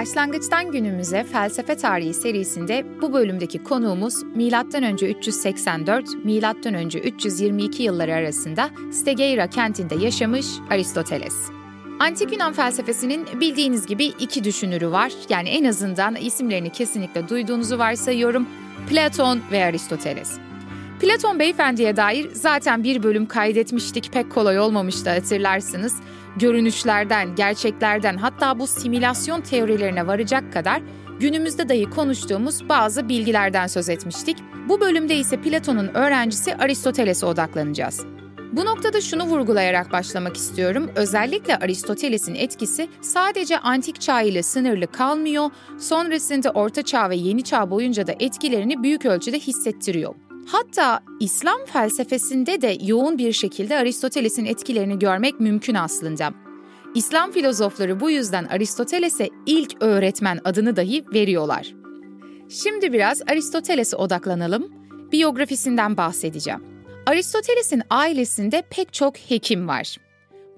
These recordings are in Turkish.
Başlangıçtan günümüze felsefe tarihi serisinde bu bölümdeki konuğumuz M.Ö. 384 M.Ö. 322 yılları arasında Stegeira kentinde yaşamış Aristoteles. Antik Yunan felsefesinin bildiğiniz gibi iki düşünürü var. Yani en azından isimlerini kesinlikle duyduğunuzu varsayıyorum. Platon ve Aristoteles. Platon beyefendiye dair zaten bir bölüm kaydetmiştik. Pek kolay olmamıştı hatırlarsınız görünüşlerden, gerçeklerden hatta bu simülasyon teorilerine varacak kadar günümüzde dahi konuştuğumuz bazı bilgilerden söz etmiştik. Bu bölümde ise Platon'un öğrencisi Aristoteles'e odaklanacağız. Bu noktada şunu vurgulayarak başlamak istiyorum. Özellikle Aristoteles'in etkisi sadece antik çağ ile sınırlı kalmıyor, sonrasında orta çağ ve yeni çağ boyunca da etkilerini büyük ölçüde hissettiriyor. Hatta İslam felsefesinde de yoğun bir şekilde Aristoteles'in etkilerini görmek mümkün aslında. İslam filozofları bu yüzden Aristoteles'e ilk öğretmen adını dahi veriyorlar. Şimdi biraz Aristoteles'e odaklanalım. Biyografisinden bahsedeceğim. Aristoteles'in ailesinde pek çok hekim var.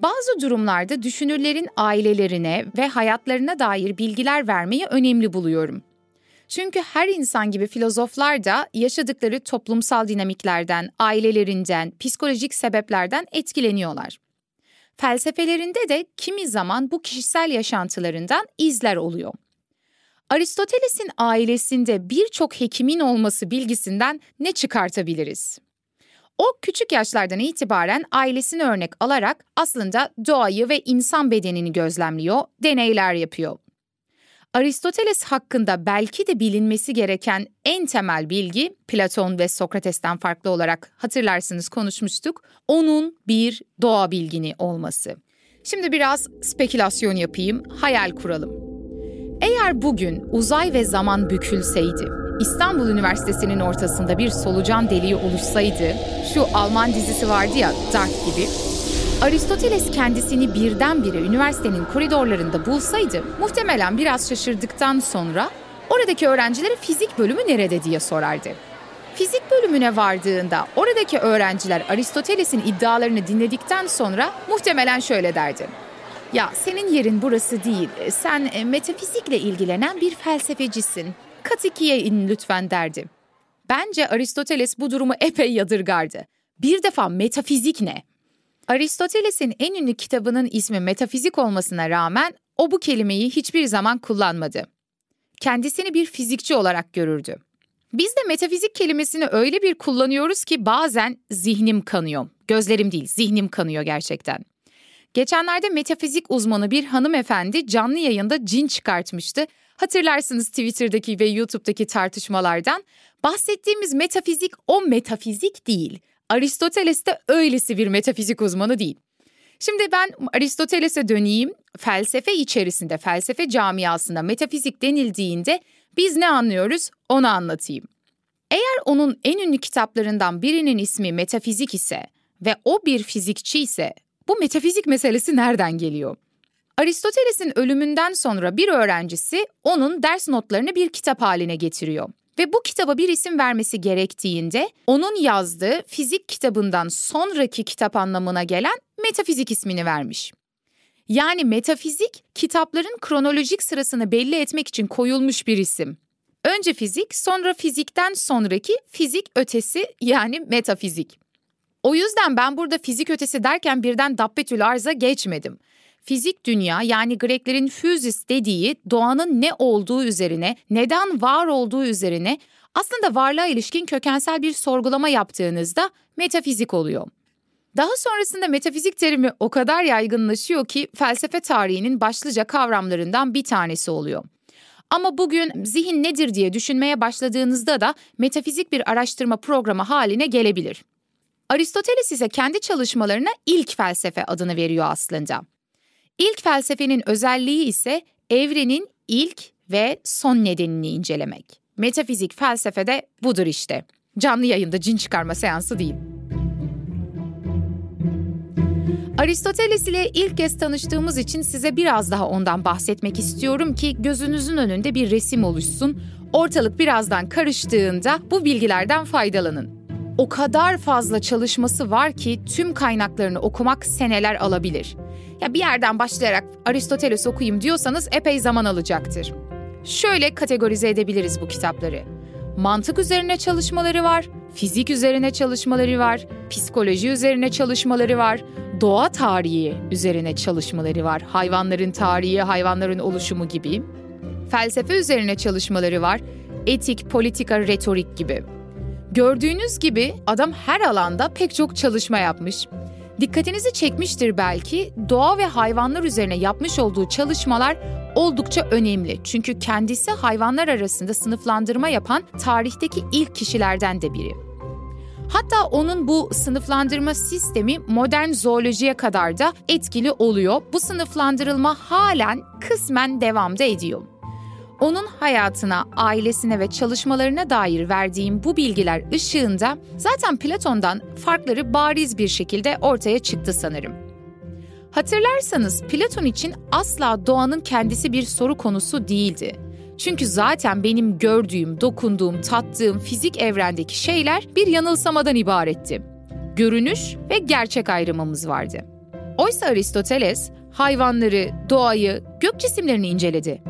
Bazı durumlarda düşünürlerin ailelerine ve hayatlarına dair bilgiler vermeyi önemli buluyorum. Çünkü her insan gibi filozoflar da yaşadıkları toplumsal dinamiklerden, ailelerinden, psikolojik sebeplerden etkileniyorlar. Felsefelerinde de kimi zaman bu kişisel yaşantılarından izler oluyor. Aristoteles'in ailesinde birçok hekimin olması bilgisinden ne çıkartabiliriz? O küçük yaşlardan itibaren ailesini örnek alarak aslında doğayı ve insan bedenini gözlemliyor, deneyler yapıyor. Aristoteles hakkında belki de bilinmesi gereken en temel bilgi Platon ve Sokrates'ten farklı olarak hatırlarsınız konuşmuştuk. Onun bir doğa bilgini olması. Şimdi biraz spekülasyon yapayım, hayal kuralım. Eğer bugün uzay ve zaman bükülseydi, İstanbul Üniversitesi'nin ortasında bir solucan deliği oluşsaydı, şu Alman dizisi vardı ya Dark gibi, Aristoteles kendisini birdenbire üniversitenin koridorlarında bulsaydı muhtemelen biraz şaşırdıktan sonra oradaki öğrencilere fizik bölümü nerede diye sorardı. Fizik bölümüne vardığında oradaki öğrenciler Aristoteles'in iddialarını dinledikten sonra muhtemelen şöyle derdi. Ya senin yerin burası değil, sen e, metafizikle ilgilenen bir felsefecisin. Kat ikiye in lütfen derdi. Bence Aristoteles bu durumu epey yadırgardı. Bir defa metafizik ne? Aristoteles'in en ünlü kitabının ismi metafizik olmasına rağmen o bu kelimeyi hiçbir zaman kullanmadı. Kendisini bir fizikçi olarak görürdü. Biz de metafizik kelimesini öyle bir kullanıyoruz ki bazen zihnim kanıyor. Gözlerim değil, zihnim kanıyor gerçekten. Geçenlerde metafizik uzmanı bir hanımefendi canlı yayında cin çıkartmıştı. Hatırlarsınız Twitter'daki ve YouTube'daki tartışmalardan. Bahsettiğimiz metafizik o metafizik değil. Aristoteles de öylesi bir metafizik uzmanı değil. Şimdi ben Aristoteles'e döneyim. Felsefe içerisinde, felsefe camiasında metafizik denildiğinde biz ne anlıyoruz onu anlatayım. Eğer onun en ünlü kitaplarından birinin ismi metafizik ise ve o bir fizikçi ise bu metafizik meselesi nereden geliyor? Aristoteles'in ölümünden sonra bir öğrencisi onun ders notlarını bir kitap haline getiriyor. Ve bu kitaba bir isim vermesi gerektiğinde onun yazdığı fizik kitabından sonraki kitap anlamına gelen metafizik ismini vermiş. Yani metafizik kitapların kronolojik sırasını belli etmek için koyulmuş bir isim. Önce fizik, sonra fizikten sonraki fizik ötesi yani metafizik. O yüzden ben burada fizik ötesi derken birden dabbetül arza geçmedim. Fizik dünya yani Greklerin physis dediği doğanın ne olduğu üzerine, neden var olduğu üzerine aslında varlığa ilişkin kökensel bir sorgulama yaptığınızda metafizik oluyor. Daha sonrasında metafizik terimi o kadar yaygınlaşıyor ki felsefe tarihinin başlıca kavramlarından bir tanesi oluyor. Ama bugün zihin nedir diye düşünmeye başladığınızda da metafizik bir araştırma programı haline gelebilir. Aristoteles ise kendi çalışmalarına ilk felsefe adını veriyor aslında. İlk felsefenin özelliği ise evrenin ilk ve son nedenini incelemek. Metafizik felsefede budur işte. Canlı yayında cin çıkarma seansı değil. Aristoteles ile ilk kez tanıştığımız için size biraz daha ondan bahsetmek istiyorum ki gözünüzün önünde bir resim oluşsun. Ortalık birazdan karıştığında bu bilgilerden faydalanın. O kadar fazla çalışması var ki tüm kaynaklarını okumak seneler alabilir. Ya bir yerden başlayarak Aristoteles okuyayım diyorsanız epey zaman alacaktır. Şöyle kategorize edebiliriz bu kitapları. Mantık üzerine çalışmaları var, fizik üzerine çalışmaları var, psikoloji üzerine çalışmaları var, doğa tarihi üzerine çalışmaları var. Hayvanların tarihi, hayvanların oluşumu gibi. Felsefe üzerine çalışmaları var. Etik, politika, retorik gibi. Gördüğünüz gibi adam her alanda pek çok çalışma yapmış. Dikkatinizi çekmiştir belki doğa ve hayvanlar üzerine yapmış olduğu çalışmalar oldukça önemli. Çünkü kendisi hayvanlar arasında sınıflandırma yapan tarihteki ilk kişilerden de biri. Hatta onun bu sınıflandırma sistemi modern zoolojiye kadar da etkili oluyor. Bu sınıflandırılma halen kısmen devamda ediyor. Onun hayatına, ailesine ve çalışmalarına dair verdiğim bu bilgiler ışığında zaten Platon'dan farkları bariz bir şekilde ortaya çıktı sanırım. Hatırlarsanız Platon için asla doğanın kendisi bir soru konusu değildi. Çünkü zaten benim gördüğüm, dokunduğum, tattığım fizik evrendeki şeyler bir yanılsamadan ibaretti. Görünüş ve gerçek ayrımımız vardı. Oysa Aristoteles hayvanları, doğayı, gök cisimlerini inceledi.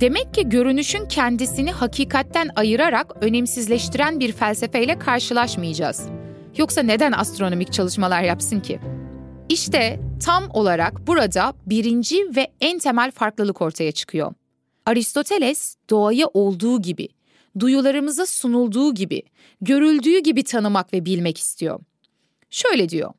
Demek ki görünüşün kendisini hakikatten ayırarak önemsizleştiren bir felsefeyle karşılaşmayacağız. Yoksa neden astronomik çalışmalar yapsın ki? İşte tam olarak burada birinci ve en temel farklılık ortaya çıkıyor. Aristoteles doğayı olduğu gibi, duyularımıza sunulduğu gibi, görüldüğü gibi tanımak ve bilmek istiyor. Şöyle diyor.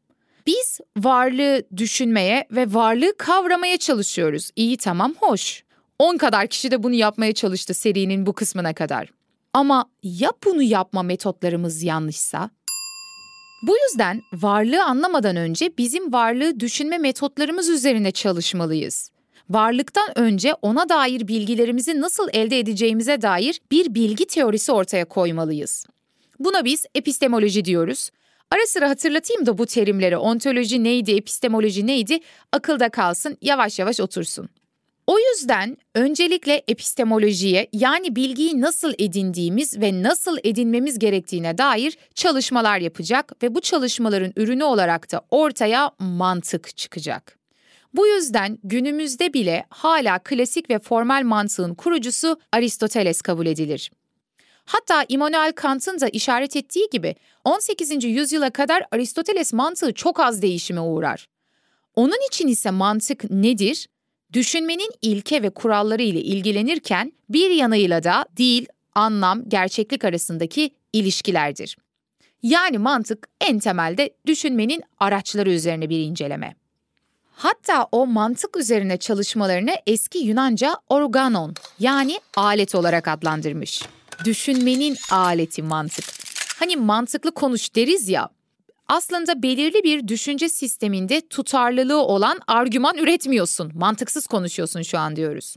Biz varlığı düşünmeye ve varlığı kavramaya çalışıyoruz. İyi tamam hoş. 10 kadar kişi de bunu yapmaya çalıştı serinin bu kısmına kadar. Ama ya bunu yapma metotlarımız yanlışsa? Bu yüzden varlığı anlamadan önce bizim varlığı düşünme metotlarımız üzerine çalışmalıyız. Varlıktan önce ona dair bilgilerimizi nasıl elde edeceğimize dair bir bilgi teorisi ortaya koymalıyız. Buna biz epistemoloji diyoruz. Ara sıra hatırlatayım da bu terimleri ontoloji neydi, epistemoloji neydi akılda kalsın, yavaş yavaş otursun. O yüzden öncelikle epistemolojiye yani bilgiyi nasıl edindiğimiz ve nasıl edinmemiz gerektiğine dair çalışmalar yapacak ve bu çalışmaların ürünü olarak da ortaya mantık çıkacak. Bu yüzden günümüzde bile hala klasik ve formal mantığın kurucusu Aristoteles kabul edilir. Hatta Immanuel Kant'ın da işaret ettiği gibi 18. yüzyıla kadar Aristoteles mantığı çok az değişime uğrar. Onun için ise mantık nedir? Düşünmenin ilke ve kuralları ile ilgilenirken bir yanıyla da dil, anlam, gerçeklik arasındaki ilişkilerdir. Yani mantık en temelde düşünmenin araçları üzerine bir inceleme. Hatta o mantık üzerine çalışmalarını eski Yunanca organon yani alet olarak adlandırmış. Düşünmenin aleti mantık. Hani mantıklı konuş deriz ya, aslında belirli bir düşünce sisteminde tutarlılığı olan argüman üretmiyorsun. Mantıksız konuşuyorsun şu an diyoruz.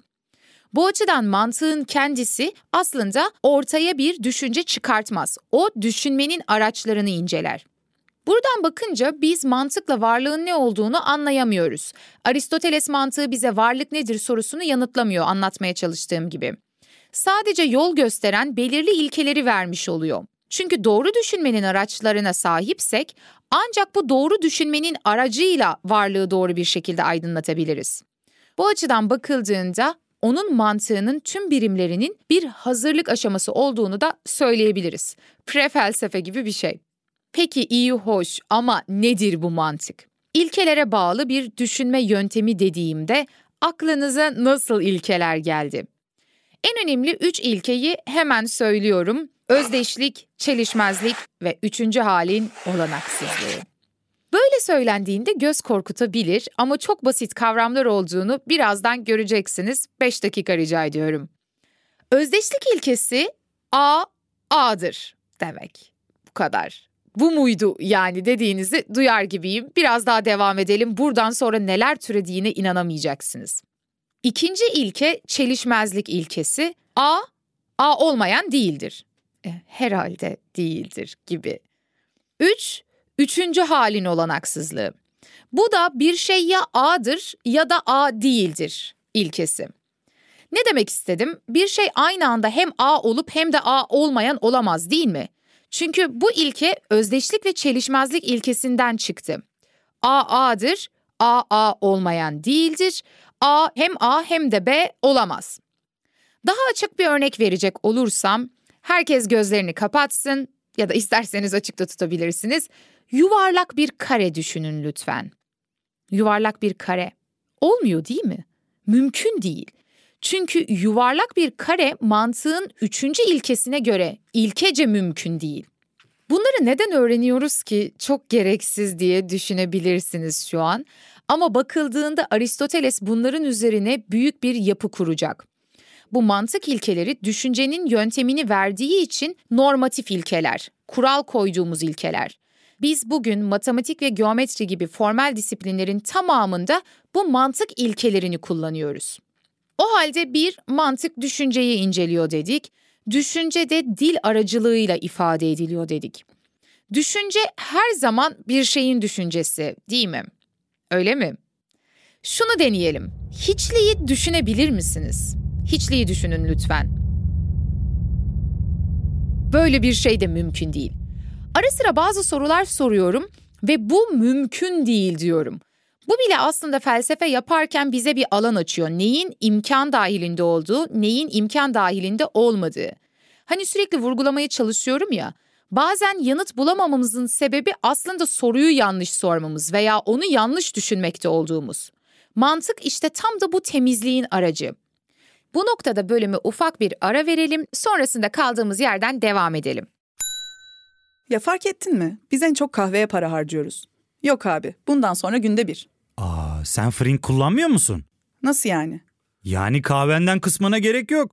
Bu açıdan mantığın kendisi aslında ortaya bir düşünce çıkartmaz. O düşünmenin araçlarını inceler. Buradan bakınca biz mantıkla varlığın ne olduğunu anlayamıyoruz. Aristoteles mantığı bize varlık nedir sorusunu yanıtlamıyor anlatmaya çalıştığım gibi. Sadece yol gösteren belirli ilkeleri vermiş oluyor. Çünkü doğru düşünmenin araçlarına sahipsek ancak bu doğru düşünmenin aracıyla varlığı doğru bir şekilde aydınlatabiliriz. Bu açıdan bakıldığında onun mantığının tüm birimlerinin bir hazırlık aşaması olduğunu da söyleyebiliriz. Pre-felsefe gibi bir şey. Peki iyi hoş ama nedir bu mantık? İlkelere bağlı bir düşünme yöntemi dediğimde aklınıza nasıl ilkeler geldi? En önemli üç ilkeyi hemen söylüyorum. Özdeşlik, çelişmezlik ve üçüncü halin olanaksızlığı. Böyle söylendiğinde göz korkutabilir ama çok basit kavramlar olduğunu birazdan göreceksiniz. 5 dakika rica ediyorum. Özdeşlik ilkesi A, A'dır demek. Bu kadar. Bu muydu yani dediğinizi duyar gibiyim. Biraz daha devam edelim. Buradan sonra neler türediğine inanamayacaksınız. İkinci ilke çelişmezlik ilkesi. A, A olmayan değildir. E, herhalde değildir gibi. Üç, üçüncü halin olanaksızlığı. Bu da bir şey ya A'dır ya da A değildir ilkesi. Ne demek istedim? Bir şey aynı anda hem A olup hem de A olmayan olamaz değil mi? Çünkü bu ilke özdeşlik ve çelişmezlik ilkesinden çıktı. A A'dır, A A olmayan değildir. A hem A hem de B olamaz. Daha açık bir örnek verecek olursam, herkes gözlerini kapatsın ya da isterseniz açıkta tutabilirsiniz. Yuvarlak bir kare düşünün lütfen. Yuvarlak bir kare. Olmuyor değil mi? Mümkün değil. Çünkü yuvarlak bir kare mantığın üçüncü ilkesine göre ilkece mümkün değil. Bunları neden öğreniyoruz ki çok gereksiz diye düşünebilirsiniz şu an. Ama bakıldığında Aristoteles bunların üzerine büyük bir yapı kuracak. Bu mantık ilkeleri düşüncenin yöntemini verdiği için normatif ilkeler, kural koyduğumuz ilkeler. Biz bugün matematik ve geometri gibi formel disiplinlerin tamamında bu mantık ilkelerini kullanıyoruz. O halde bir mantık düşünceyi inceliyor dedik. Düşünce de dil aracılığıyla ifade ediliyor dedik. Düşünce her zaman bir şeyin düşüncesi, değil mi? Öyle mi? Şunu deneyelim. Hiçliği düşünebilir misiniz? Hiçliği düşünün lütfen. Böyle bir şey de mümkün değil. Ara sıra bazı sorular soruyorum ve bu mümkün değil diyorum. Bu bile aslında felsefe yaparken bize bir alan açıyor. Neyin imkan dahilinde olduğu, neyin imkan dahilinde olmadığı. Hani sürekli vurgulamaya çalışıyorum ya. Bazen yanıt bulamamamızın sebebi aslında soruyu yanlış sormamız veya onu yanlış düşünmekte olduğumuz. Mantık işte tam da bu temizliğin aracı. Bu noktada bölümü ufak bir ara verelim, sonrasında kaldığımız yerden devam edelim. Ya fark ettin mi? Biz en çok kahveye para harcıyoruz. Yok abi, bundan sonra günde bir. Aa, sen Frink kullanmıyor musun? Nasıl yani? Yani kahvenden kısmına gerek yok.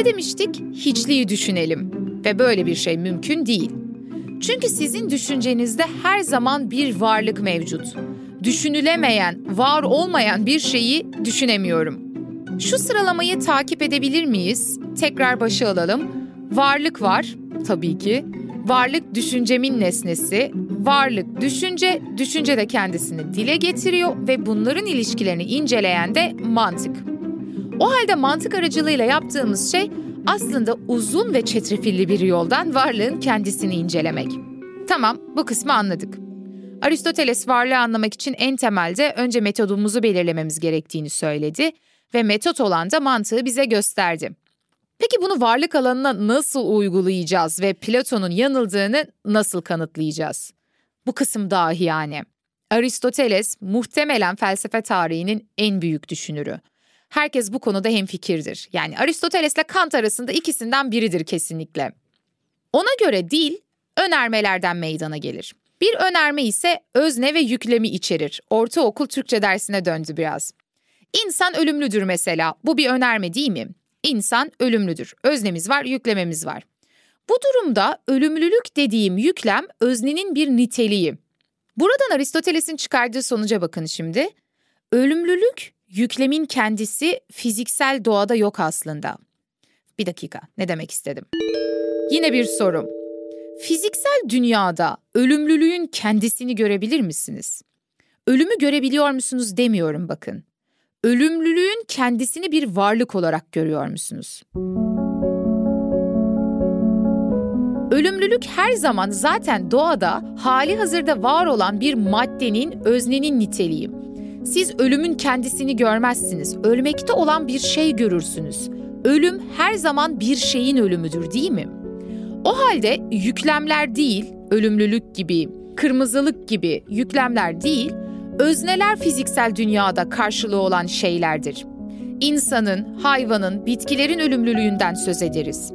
Ne demiştik? Hiçliği düşünelim. Ve böyle bir şey mümkün değil. Çünkü sizin düşüncenizde her zaman bir varlık mevcut. Düşünülemeyen, var olmayan bir şeyi düşünemiyorum. Şu sıralamayı takip edebilir miyiz? Tekrar başa alalım. Varlık var, tabii ki. Varlık düşüncemin nesnesi. Varlık düşünce, düşünce de kendisini dile getiriyor ve bunların ilişkilerini inceleyen de mantık. O halde mantık aracılığıyla yaptığımız şey aslında uzun ve çetrefilli bir yoldan varlığın kendisini incelemek. Tamam, bu kısmı anladık. Aristoteles varlığı anlamak için en temelde önce metodumuzu belirlememiz gerektiğini söyledi ve metot olan da mantığı bize gösterdi. Peki bunu varlık alanına nasıl uygulayacağız ve Platon'un yanıldığını nasıl kanıtlayacağız? Bu kısım dahi yani. Aristoteles muhtemelen felsefe tarihinin en büyük düşünürü. Herkes bu konuda hemfikirdir. Yani Aristotelesle Kant arasında ikisinden biridir kesinlikle. Ona göre dil önermelerden meydana gelir. Bir önerme ise özne ve yüklemi içerir. Ortaokul Türkçe dersine döndü biraz. İnsan ölümlüdür mesela. Bu bir önerme değil mi? İnsan ölümlüdür. Öznemiz var, yüklememiz var. Bu durumda ölümlülük dediğim yüklem öznenin bir niteliği. Buradan Aristoteles'in çıkardığı sonuca bakın şimdi. Ölümlülük yüklemin kendisi fiziksel doğada yok aslında. Bir dakika, ne demek istedim? Yine bir sorum. Fiziksel dünyada ölümlülüğün kendisini görebilir misiniz? Ölümü görebiliyor musunuz demiyorum bakın. Ölümlülüğün kendisini bir varlık olarak görüyor musunuz? Ölümlülük her zaman zaten doğada hali hazırda var olan bir maddenin, öznenin niteliği. Siz ölümün kendisini görmezsiniz, ölmekte olan bir şey görürsünüz. Ölüm her zaman bir şeyin ölümüdür değil mi? O halde yüklemler değil, ölümlülük gibi, kırmızılık gibi yüklemler değil, özneler fiziksel dünyada karşılığı olan şeylerdir. İnsanın, hayvanın, bitkilerin ölümlülüğünden söz ederiz.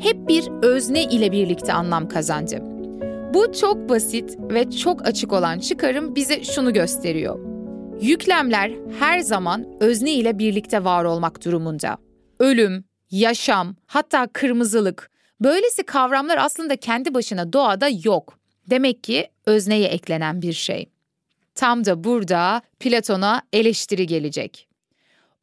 Hep bir özne ile birlikte anlam kazandı. Bu çok basit ve çok açık olan çıkarım bize şunu gösteriyor. Yüklemler her zaman özne ile birlikte var olmak durumunda. Ölüm, yaşam, hatta kırmızılık, böylesi kavramlar aslında kendi başına doğada yok. Demek ki özneye eklenen bir şey. Tam da burada Platon'a eleştiri gelecek.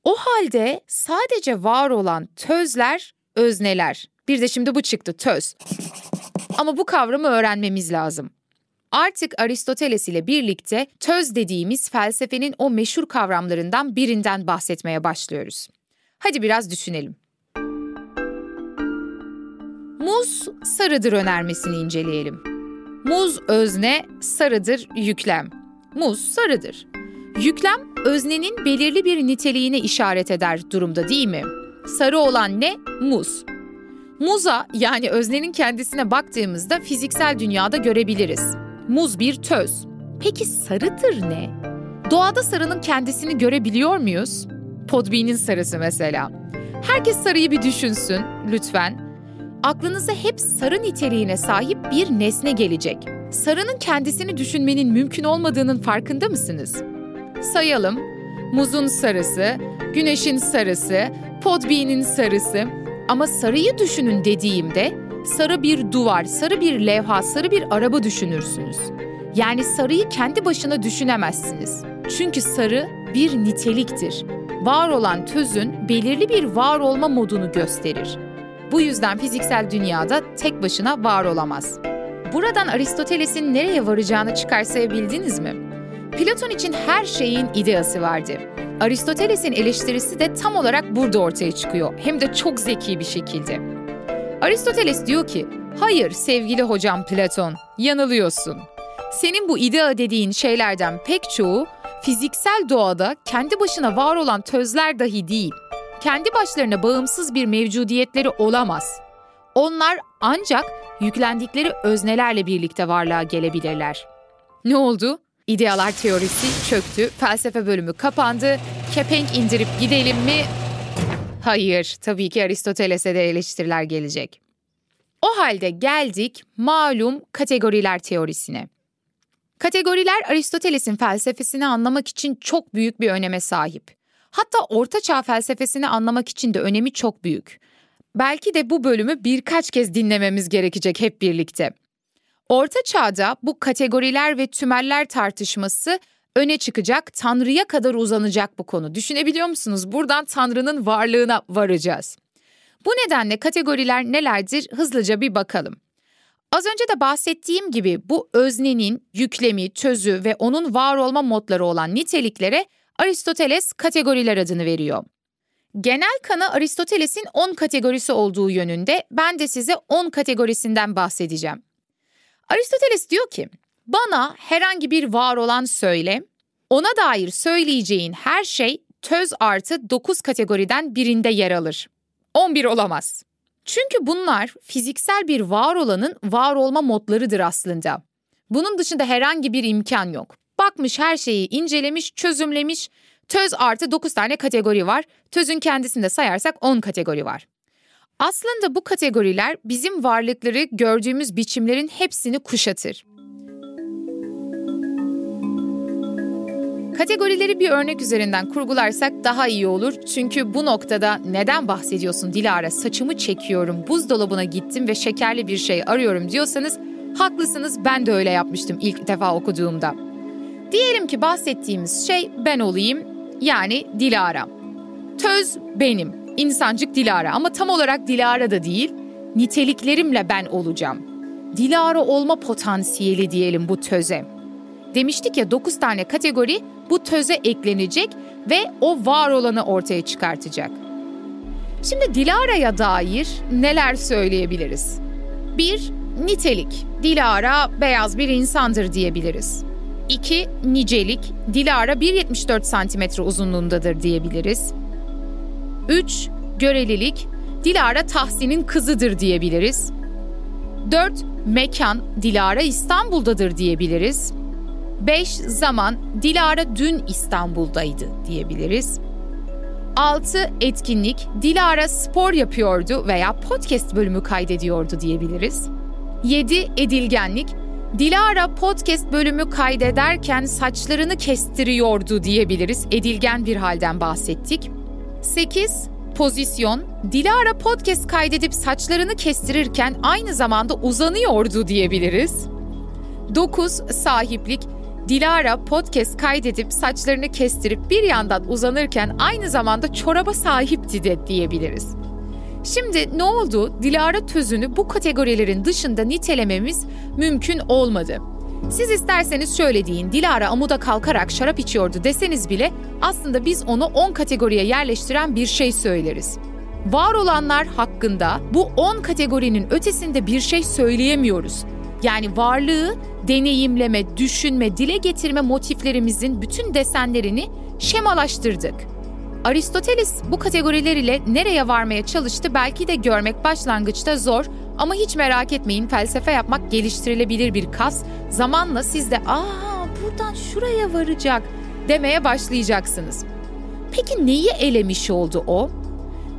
O halde sadece var olan tözler, özneler. Bir de şimdi bu çıktı töz. Ama bu kavramı öğrenmemiz lazım. Artık Aristoteles ile birlikte töz dediğimiz felsefenin o meşhur kavramlarından birinden bahsetmeye başlıyoruz. Hadi biraz düşünelim. Muz sarıdır önermesini inceleyelim. Muz özne, sarıdır yüklem. Muz sarıdır. Yüklem öznenin belirli bir niteliğine işaret eder durumda değil mi? Sarı olan ne? Muz. Muza yani öznenin kendisine baktığımızda fiziksel dünyada görebiliriz. Muz bir töz. Peki sarıdır ne? Doğada sarının kendisini görebiliyor muyuz? Podbean'in sarısı mesela. Herkes sarıyı bir düşünsün lütfen. Aklınıza hep sarı niteliğine sahip bir nesne gelecek. Sarının kendisini düşünmenin mümkün olmadığının farkında mısınız? Sayalım. Muzun sarısı, güneşin sarısı, podbean'in sarısı. Ama sarıyı düşünün dediğimde sarı bir duvar, sarı bir levha, sarı bir araba düşünürsünüz. Yani sarıyı kendi başına düşünemezsiniz. Çünkü sarı bir niteliktir. Var olan tözün belirli bir var olma modunu gösterir. Bu yüzden fiziksel dünyada tek başına var olamaz. Buradan Aristoteles'in nereye varacağını çıkarsayabildiniz mi? Platon için her şeyin ideası vardı. Aristoteles'in eleştirisi de tam olarak burada ortaya çıkıyor. Hem de çok zeki bir şekilde. Aristoteles diyor ki, hayır sevgili hocam Platon, yanılıyorsun. Senin bu idea dediğin şeylerden pek çoğu fiziksel doğada kendi başına var olan tözler dahi değil. Kendi başlarına bağımsız bir mevcudiyetleri olamaz. Onlar ancak yüklendikleri öznelerle birlikte varlığa gelebilirler. Ne oldu? İdealar teorisi çöktü, felsefe bölümü kapandı. Kepenk indirip gidelim mi? Hayır, tabii ki Aristoteles'e de eleştiriler gelecek. O halde geldik malum kategoriler teorisine. Kategoriler Aristoteles'in felsefesini anlamak için çok büyük bir öneme sahip. Hatta Orta Çağ felsefesini anlamak için de önemi çok büyük. Belki de bu bölümü birkaç kez dinlememiz gerekecek hep birlikte. Orta Çağ'da bu kategoriler ve tümeller tartışması öne çıkacak, Tanrı'ya kadar uzanacak bu konu. Düşünebiliyor musunuz? Buradan Tanrı'nın varlığına varacağız. Bu nedenle kategoriler nelerdir hızlıca bir bakalım. Az önce de bahsettiğim gibi bu öznenin yüklemi, tözü ve onun var olma modları olan niteliklere Aristoteles kategoriler adını veriyor. Genel kanı Aristoteles'in 10 kategorisi olduğu yönünde ben de size 10 kategorisinden bahsedeceğim. Aristoteles diyor ki, bana herhangi bir var olan söyle, ona dair söyleyeceğin her şey töz artı 9 kategoriden birinde yer alır. 11 olamaz. Çünkü bunlar fiziksel bir var olanın var olma modlarıdır aslında. Bunun dışında herhangi bir imkan yok. Bakmış her şeyi incelemiş, çözümlemiş. Töz artı 9 tane kategori var. Tözün kendisinde sayarsak 10 kategori var. Aslında bu kategoriler bizim varlıkları gördüğümüz biçimlerin hepsini kuşatır. Kategorileri bir örnek üzerinden kurgularsak daha iyi olur. Çünkü bu noktada neden bahsediyorsun Dilara? Saçımı çekiyorum, buzdolabına gittim ve şekerli bir şey arıyorum diyorsanız haklısınız ben de öyle yapmıştım ilk defa okuduğumda. Diyelim ki bahsettiğimiz şey ben olayım yani Dilara. Töz benim, insancık Dilara ama tam olarak Dilara da değil, niteliklerimle ben olacağım. Dilara olma potansiyeli diyelim bu töze. Demiştik ya 9 tane kategori bu töze eklenecek ve o var olanı ortaya çıkartacak. Şimdi Dilara'ya dair neler söyleyebiliriz? 1. Nitelik. Dilara beyaz bir insandır diyebiliriz. 2. Nicelik. Dilara 1.74 cm uzunluğundadır diyebiliriz. 3. Görelilik. Dilara Tahsin'in kızıdır diyebiliriz. 4. Mekan. Dilara İstanbul'dadır diyebiliriz. 5 zaman Dilara dün İstanbul'daydı diyebiliriz. 6 etkinlik Dilara spor yapıyordu veya podcast bölümü kaydediyordu diyebiliriz. 7 edilgenlik Dilara podcast bölümü kaydederken saçlarını kestiriyordu diyebiliriz. Edilgen bir halden bahsettik. 8 pozisyon Dilara podcast kaydedip saçlarını kestirirken aynı zamanda uzanıyordu diyebiliriz. 9 sahiplik Dilara podcast kaydedip saçlarını kestirip bir yandan uzanırken aynı zamanda çoraba sahipti de diyebiliriz. Şimdi ne oldu? Dilara tözünü bu kategorilerin dışında nitelememiz mümkün olmadı. Siz isterseniz şöyle deyin, Dilara amuda kalkarak şarap içiyordu deseniz bile aslında biz onu 10 kategoriye yerleştiren bir şey söyleriz. Var olanlar hakkında bu 10 kategorinin ötesinde bir şey söyleyemiyoruz. Yani varlığı deneyimleme, düşünme, dile getirme motiflerimizin bütün desenlerini şemalaştırdık. Aristoteles bu kategoriler ile nereye varmaya çalıştı belki de görmek başlangıçta zor ama hiç merak etmeyin felsefe yapmak geliştirilebilir bir kas. Zamanla siz de aa buradan şuraya varacak demeye başlayacaksınız. Peki neyi elemiş oldu o?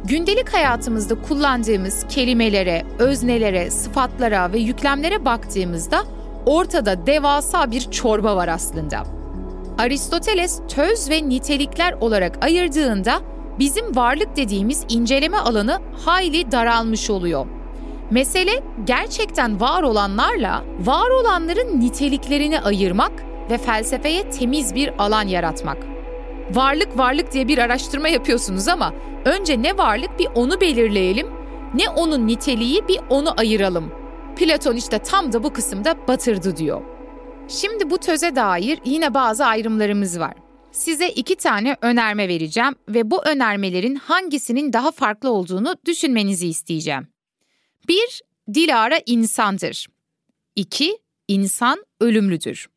Gündelik hayatımızda kullandığımız kelimelere, öznelere, sıfatlara ve yüklemlere baktığımızda ortada devasa bir çorba var aslında. Aristoteles töz ve nitelikler olarak ayırdığında bizim varlık dediğimiz inceleme alanı hayli daralmış oluyor. Mesele gerçekten var olanlarla var olanların niteliklerini ayırmak ve felsefeye temiz bir alan yaratmak. Varlık varlık diye bir araştırma yapıyorsunuz ama önce ne varlık bir onu belirleyelim, ne onun niteliği bir onu ayıralım. Platon işte tam da bu kısımda batırdı diyor. Şimdi bu töze dair yine bazı ayrımlarımız var. Size iki tane önerme vereceğim ve bu önermelerin hangisinin daha farklı olduğunu düşünmenizi isteyeceğim. 1. Dilara insandır. 2. İnsan ölümlüdür.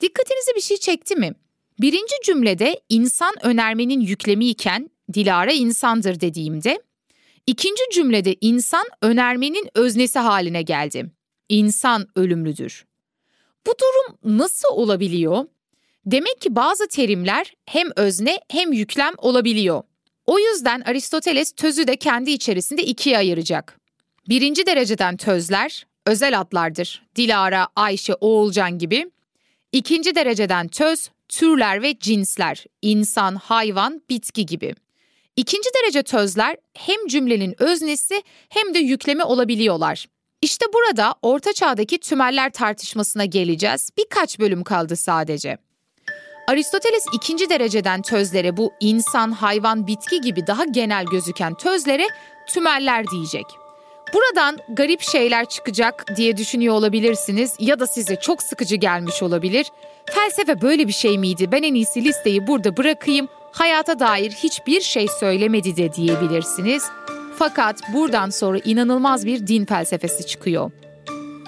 Dikkatinizi bir şey çekti mi? Birinci cümlede insan önermenin yüklemi iken Dilara insandır dediğimde, ikinci cümlede insan önermenin öznesi haline geldi. İnsan ölümlüdür. Bu durum nasıl olabiliyor? Demek ki bazı terimler hem özne hem yüklem olabiliyor. O yüzden Aristoteles tözü de kendi içerisinde ikiye ayıracak. Birinci dereceden tözler, özel adlardır. Dilara, Ayşe, Oğulcan gibi. İkinci dereceden töz, türler ve cinsler, insan, hayvan, bitki gibi. İkinci derece tözler hem cümlenin öznesi hem de yüklemi olabiliyorlar. İşte burada Orta Çağ'daki tümeller tartışmasına geleceğiz. Birkaç bölüm kaldı sadece. Aristoteles ikinci dereceden tözlere bu insan, hayvan, bitki gibi daha genel gözüken tözlere tümeller diyecek. Buradan garip şeyler çıkacak diye düşünüyor olabilirsiniz ya da size çok sıkıcı gelmiş olabilir. Felsefe böyle bir şey miydi? Ben en iyisi listeyi burada bırakayım. Hayata dair hiçbir şey söylemedi de diyebilirsiniz. Fakat buradan sonra inanılmaz bir din felsefesi çıkıyor.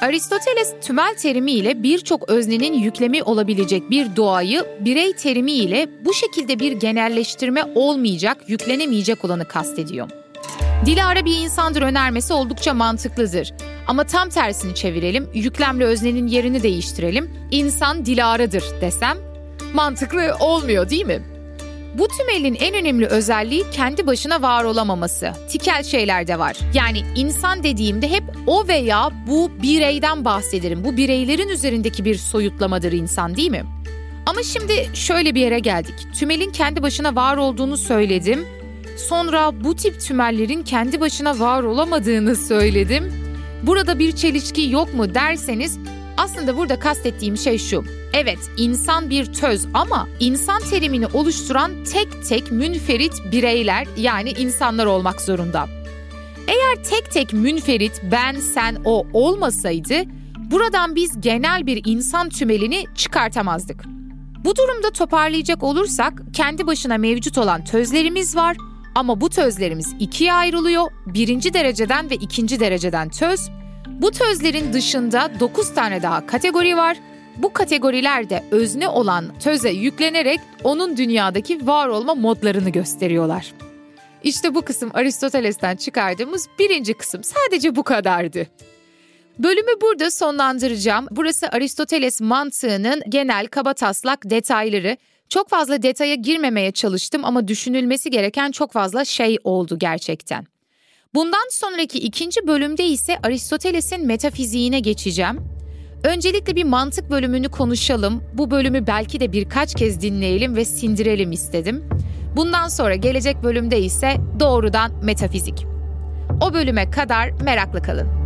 Aristoteles tümel terimiyle birçok öznenin yüklemi olabilecek bir doğayı birey terimiyle bu şekilde bir genelleştirme olmayacak, yüklenemeyecek olanı kastediyor. Dilara bir insandır önermesi oldukça mantıklıdır. Ama tam tersini çevirelim, yüklemle öznenin yerini değiştirelim. İnsan Dilara'dır desem mantıklı olmuyor değil mi? Bu tümelin en önemli özelliği kendi başına var olamaması. Tikel şeyler de var. Yani insan dediğimde hep o veya bu bireyden bahsederim. Bu bireylerin üzerindeki bir soyutlamadır insan değil mi? Ama şimdi şöyle bir yere geldik. Tümelin kendi başına var olduğunu söyledim. Sonra bu tip tümellerin kendi başına var olamadığını söyledim. Burada bir çelişki yok mu derseniz aslında burada kastettiğim şey şu. Evet, insan bir töz ama insan terimini oluşturan tek tek münferit bireyler yani insanlar olmak zorunda. Eğer tek tek münferit ben, sen, o olmasaydı buradan biz genel bir insan tümelini çıkartamazdık. Bu durumda toparlayacak olursak kendi başına mevcut olan tözlerimiz var ama bu tözlerimiz ikiye ayrılıyor. Birinci dereceden ve ikinci dereceden töz. Bu tözlerin dışında 9 tane daha kategori var. Bu kategoriler de özne olan töze yüklenerek onun dünyadaki var olma modlarını gösteriyorlar. İşte bu kısım Aristoteles'ten çıkardığımız birinci kısım sadece bu kadardı. Bölümü burada sonlandıracağım. Burası Aristoteles mantığının genel kaba taslak detayları. Çok fazla detaya girmemeye çalıştım ama düşünülmesi gereken çok fazla şey oldu gerçekten. Bundan sonraki ikinci bölümde ise Aristoteles'in metafiziğine geçeceğim. Öncelikle bir mantık bölümünü konuşalım. Bu bölümü belki de birkaç kez dinleyelim ve sindirelim istedim. Bundan sonra gelecek bölümde ise doğrudan metafizik. O bölüme kadar meraklı kalın.